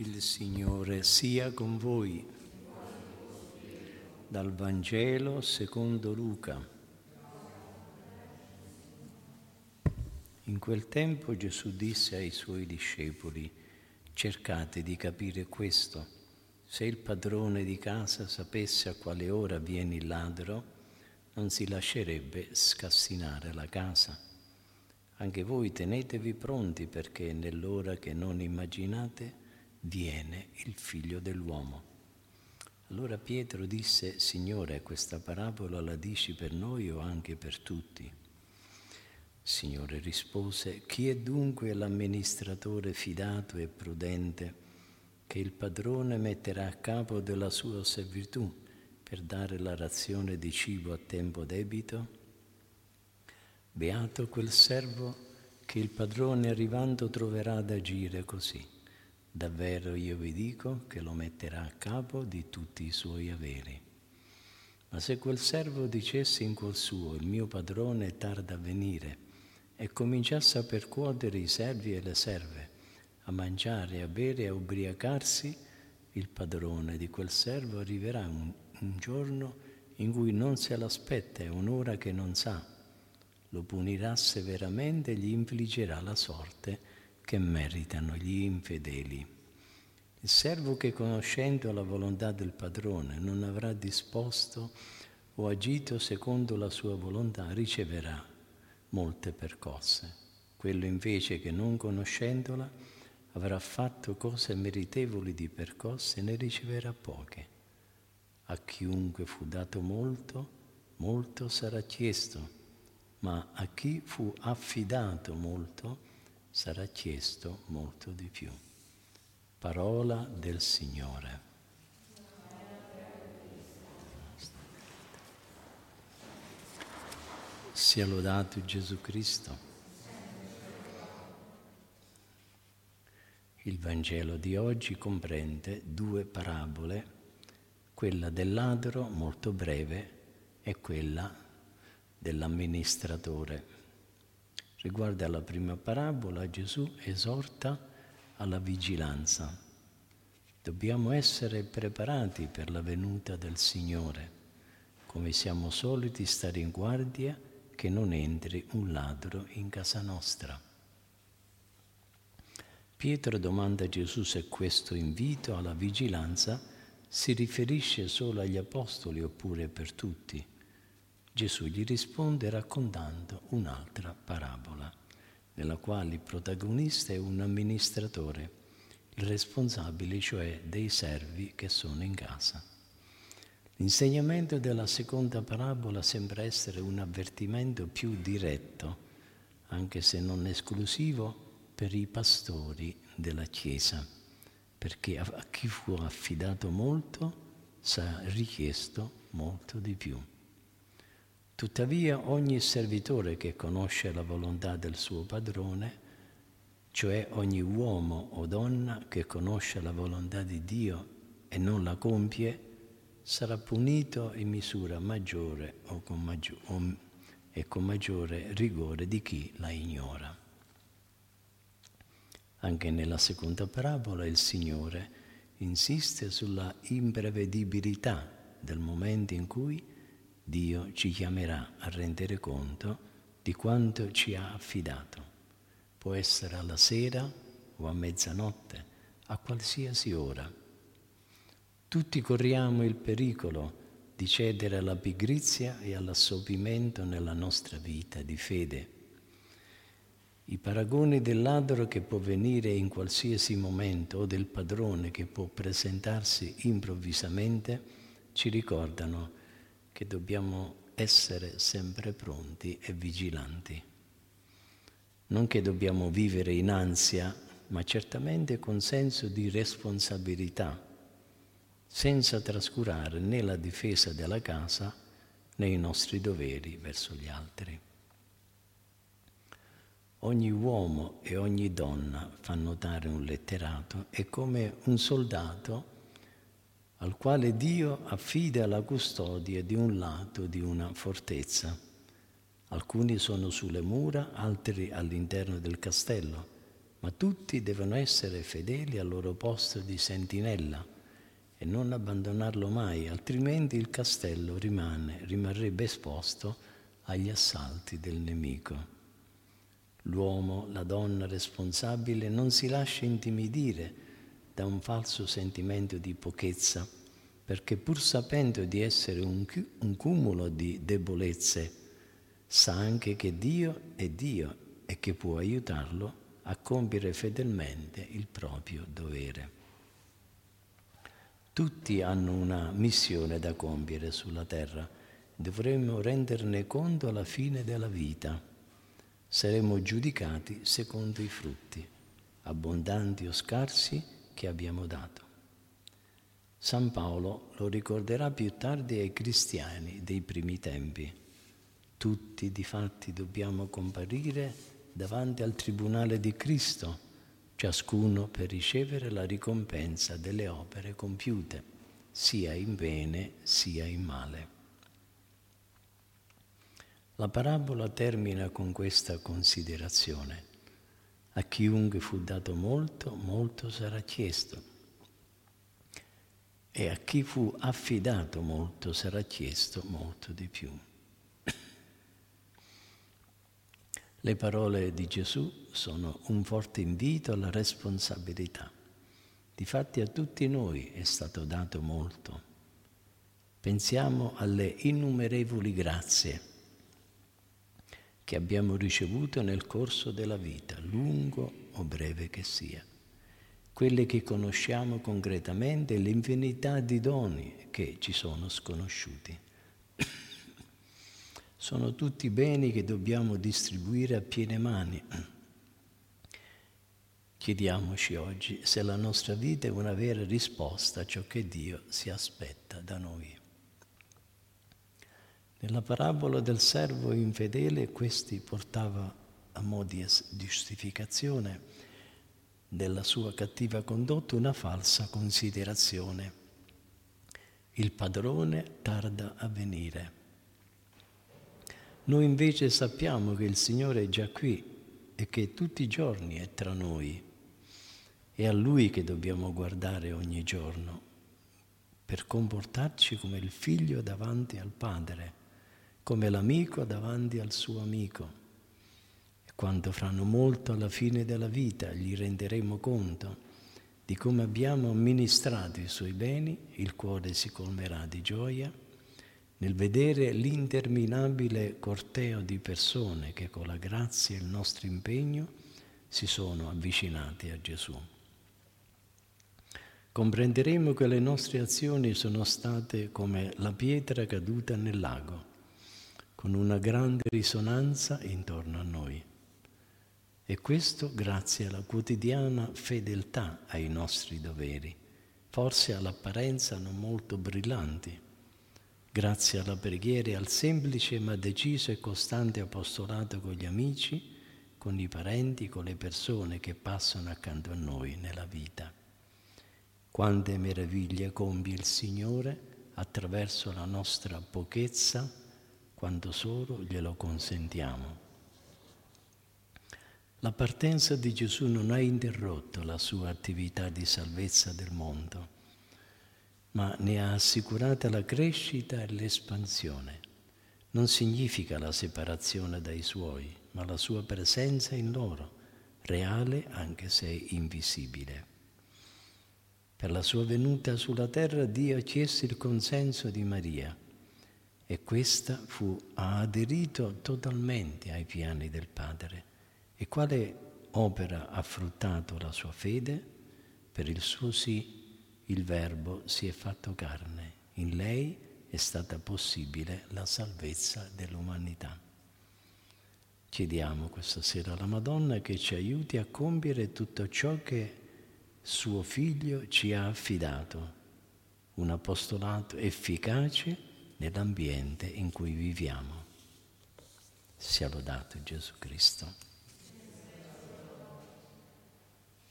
Il Signore sia con voi. Dal Vangelo secondo Luca. In quel tempo Gesù disse ai suoi discepoli, cercate di capire questo. Se il padrone di casa sapesse a quale ora viene il ladro, non si lascerebbe scassinare la casa. Anche voi tenetevi pronti perché nell'ora che non immaginate viene il figlio dell'uomo. Allora Pietro disse, Signore, questa parabola la dici per noi o anche per tutti? Signore rispose, chi è dunque l'amministratore fidato e prudente che il padrone metterà a capo della sua servitù per dare la razione di cibo a tempo debito? Beato quel servo che il padrone arrivando troverà ad agire così. Davvero io vi dico che lo metterà a capo di tutti i suoi averi. Ma se quel servo dicesse in cuor suo, il mio padrone tarda a venire, e cominciasse a percuotere i servi e le serve, a mangiare, a bere e a ubriacarsi, il padrone di quel servo arriverà un, un giorno in cui non se l'aspetta e un'ora che non sa. Lo punirà severamente e gli infliggerà la sorte che meritano gli infedeli. Il servo che conoscendo la volontà del padrone non avrà disposto o agito secondo la sua volontà riceverà molte percosse. Quello invece che non conoscendola avrà fatto cose meritevoli di percosse ne riceverà poche. A chiunque fu dato molto, molto sarà chiesto, ma a chi fu affidato molto, sarà chiesto molto di più. Parola del Signore. Sia lodato Gesù Cristo. Il Vangelo di oggi comprende due parabole, quella del ladro molto breve e quella dell'amministratore Riguardo alla prima parabola, Gesù esorta alla vigilanza. Dobbiamo essere preparati per la venuta del Signore, come siamo soliti stare in guardia che non entri un ladro in casa nostra. Pietro domanda a Gesù se questo invito alla vigilanza si riferisce solo agli apostoli oppure per tutti. Gesù gli risponde raccontando un'altra parabola, nella quale il protagonista è un amministratore, il responsabile cioè dei servi che sono in casa. L'insegnamento della seconda parabola sembra essere un avvertimento più diretto, anche se non esclusivo, per i pastori della Chiesa, perché a chi fu affidato molto sarà richiesto molto di più. Tuttavia ogni servitore che conosce la volontà del suo padrone, cioè ogni uomo o donna che conosce la volontà di Dio e non la compie, sarà punito in misura maggiore o con, maggiore, o, e con maggiore rigore di chi la ignora. Anche nella seconda parabola il Signore insiste sulla imprevedibilità del momento in cui Dio ci chiamerà a rendere conto di quanto ci ha affidato. Può essere alla sera o a mezzanotte, a qualsiasi ora. Tutti corriamo il pericolo di cedere alla pigrizia e all'assopimento nella nostra vita di fede. I paragoni del ladro che può venire in qualsiasi momento o del padrone che può presentarsi improvvisamente ci ricordano che dobbiamo essere sempre pronti e vigilanti. Non che dobbiamo vivere in ansia, ma certamente con senso di responsabilità, senza trascurare né la difesa della casa né i nostri doveri verso gli altri. Ogni uomo e ogni donna, fa notare un letterato, è come un soldato al quale Dio affida la custodia di un lato di una fortezza. Alcuni sono sulle mura, altri all'interno del castello, ma tutti devono essere fedeli al loro posto di sentinella e non abbandonarlo mai, altrimenti il castello rimane, rimarrebbe esposto agli assalti del nemico. L'uomo, la donna responsabile non si lascia intimidire da un falso sentimento di pochezza, perché pur sapendo di essere un, un cumulo di debolezze, sa anche che Dio è Dio e che può aiutarlo a compiere fedelmente il proprio dovere. Tutti hanno una missione da compiere sulla terra, dovremmo renderne conto alla fine della vita. Saremo giudicati secondo i frutti, abbondanti o scarsi, che abbiamo dato. San Paolo lo ricorderà più tardi ai cristiani dei primi tempi. Tutti di fatti dobbiamo comparire davanti al tribunale di Cristo, ciascuno per ricevere la ricompensa delle opere compiute, sia in bene sia in male. La parabola termina con questa considerazione. A chiunque fu dato molto, molto sarà chiesto. E a chi fu affidato molto sarà chiesto molto di più. Le parole di Gesù sono un forte invito alla responsabilità. Difatti a tutti noi è stato dato molto. Pensiamo alle innumerevoli grazie che abbiamo ricevuto nel corso della vita, lungo o breve che sia. Quelle che conosciamo concretamente l'infinità di doni che ci sono sconosciuti. Sono tutti beni che dobbiamo distribuire a piene mani. Chiediamoci oggi se la nostra vita è una vera risposta a ciò che Dio si aspetta da noi. Nella parabola del servo infedele questi portava a mo' di giustificazione della sua cattiva condotta una falsa considerazione. Il padrone tarda a venire. Noi invece sappiamo che il Signore è già qui e che tutti i giorni è tra noi. È a Lui che dobbiamo guardare ogni giorno per comportarci come il figlio davanti al Padre, come l'amico davanti al suo amico. E quando faranno molto alla fine della vita gli renderemo conto di come abbiamo amministrato i suoi beni, il cuore si colmerà di gioia nel vedere l'interminabile corteo di persone che con la grazia e il nostro impegno si sono avvicinati a Gesù. Comprenderemo che le nostre azioni sono state come la pietra caduta nel lago, con una grande risonanza intorno a noi. E questo grazie alla quotidiana fedeltà ai nostri doveri, forse all'apparenza non molto brillanti, grazie alla preghiera e al semplice ma deciso e costante apostolato con gli amici, con i parenti, con le persone che passano accanto a noi nella vita. Quante meraviglie compie il Signore attraverso la nostra pochezza, quando solo glielo consentiamo. La partenza di Gesù non ha interrotto la sua attività di salvezza del mondo ma ne ha assicurata la crescita e l'espansione. Non significa la separazione dai suoi, ma la sua presenza in loro, reale anche se invisibile. Per la sua venuta sulla terra Dio ha chiesto il consenso di Maria e questa fu, ha aderito totalmente ai piani del Padre. E quale opera ha fruttato la sua fede? Per il suo sì il Verbo si è fatto carne, in lei è stata possibile la salvezza dell'umanità. Chiediamo questa sera alla Madonna che ci aiuti a compiere tutto ciò che suo Figlio ci ha affidato, un apostolato efficace nell'ambiente in cui viviamo. Sia lodato Gesù Cristo.